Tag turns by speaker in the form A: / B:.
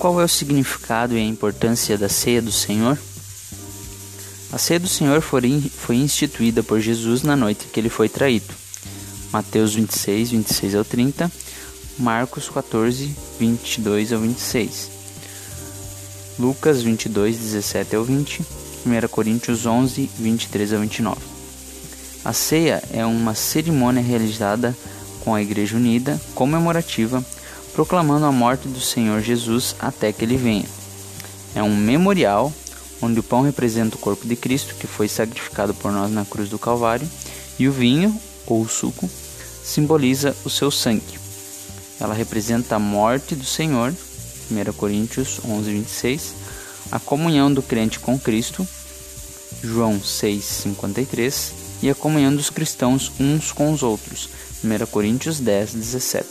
A: Qual é o significado e a importância da ceia do Senhor? A ceia do Senhor foi instituída por Jesus na noite que ele foi traído. Mateus 26, 26 ao 30, Marcos 14, 22 ao 26, Lucas 22, 17 ao 20, 1 Coríntios 11, 23 ao 29. A ceia é uma cerimônia realizada com a Igreja Unida, comemorativa, proclamando a morte do Senhor Jesus até que ele venha. É um memorial onde o pão representa o corpo de Cristo, que foi sacrificado por nós na cruz do Calvário, e o vinho, ou o suco, simboliza o seu sangue. Ela representa a morte do Senhor, 1 Coríntios 11, 26, a comunhão do crente com Cristo, João 6, 53, e a comunhão dos cristãos uns com os outros, 1 Coríntios 10, 17.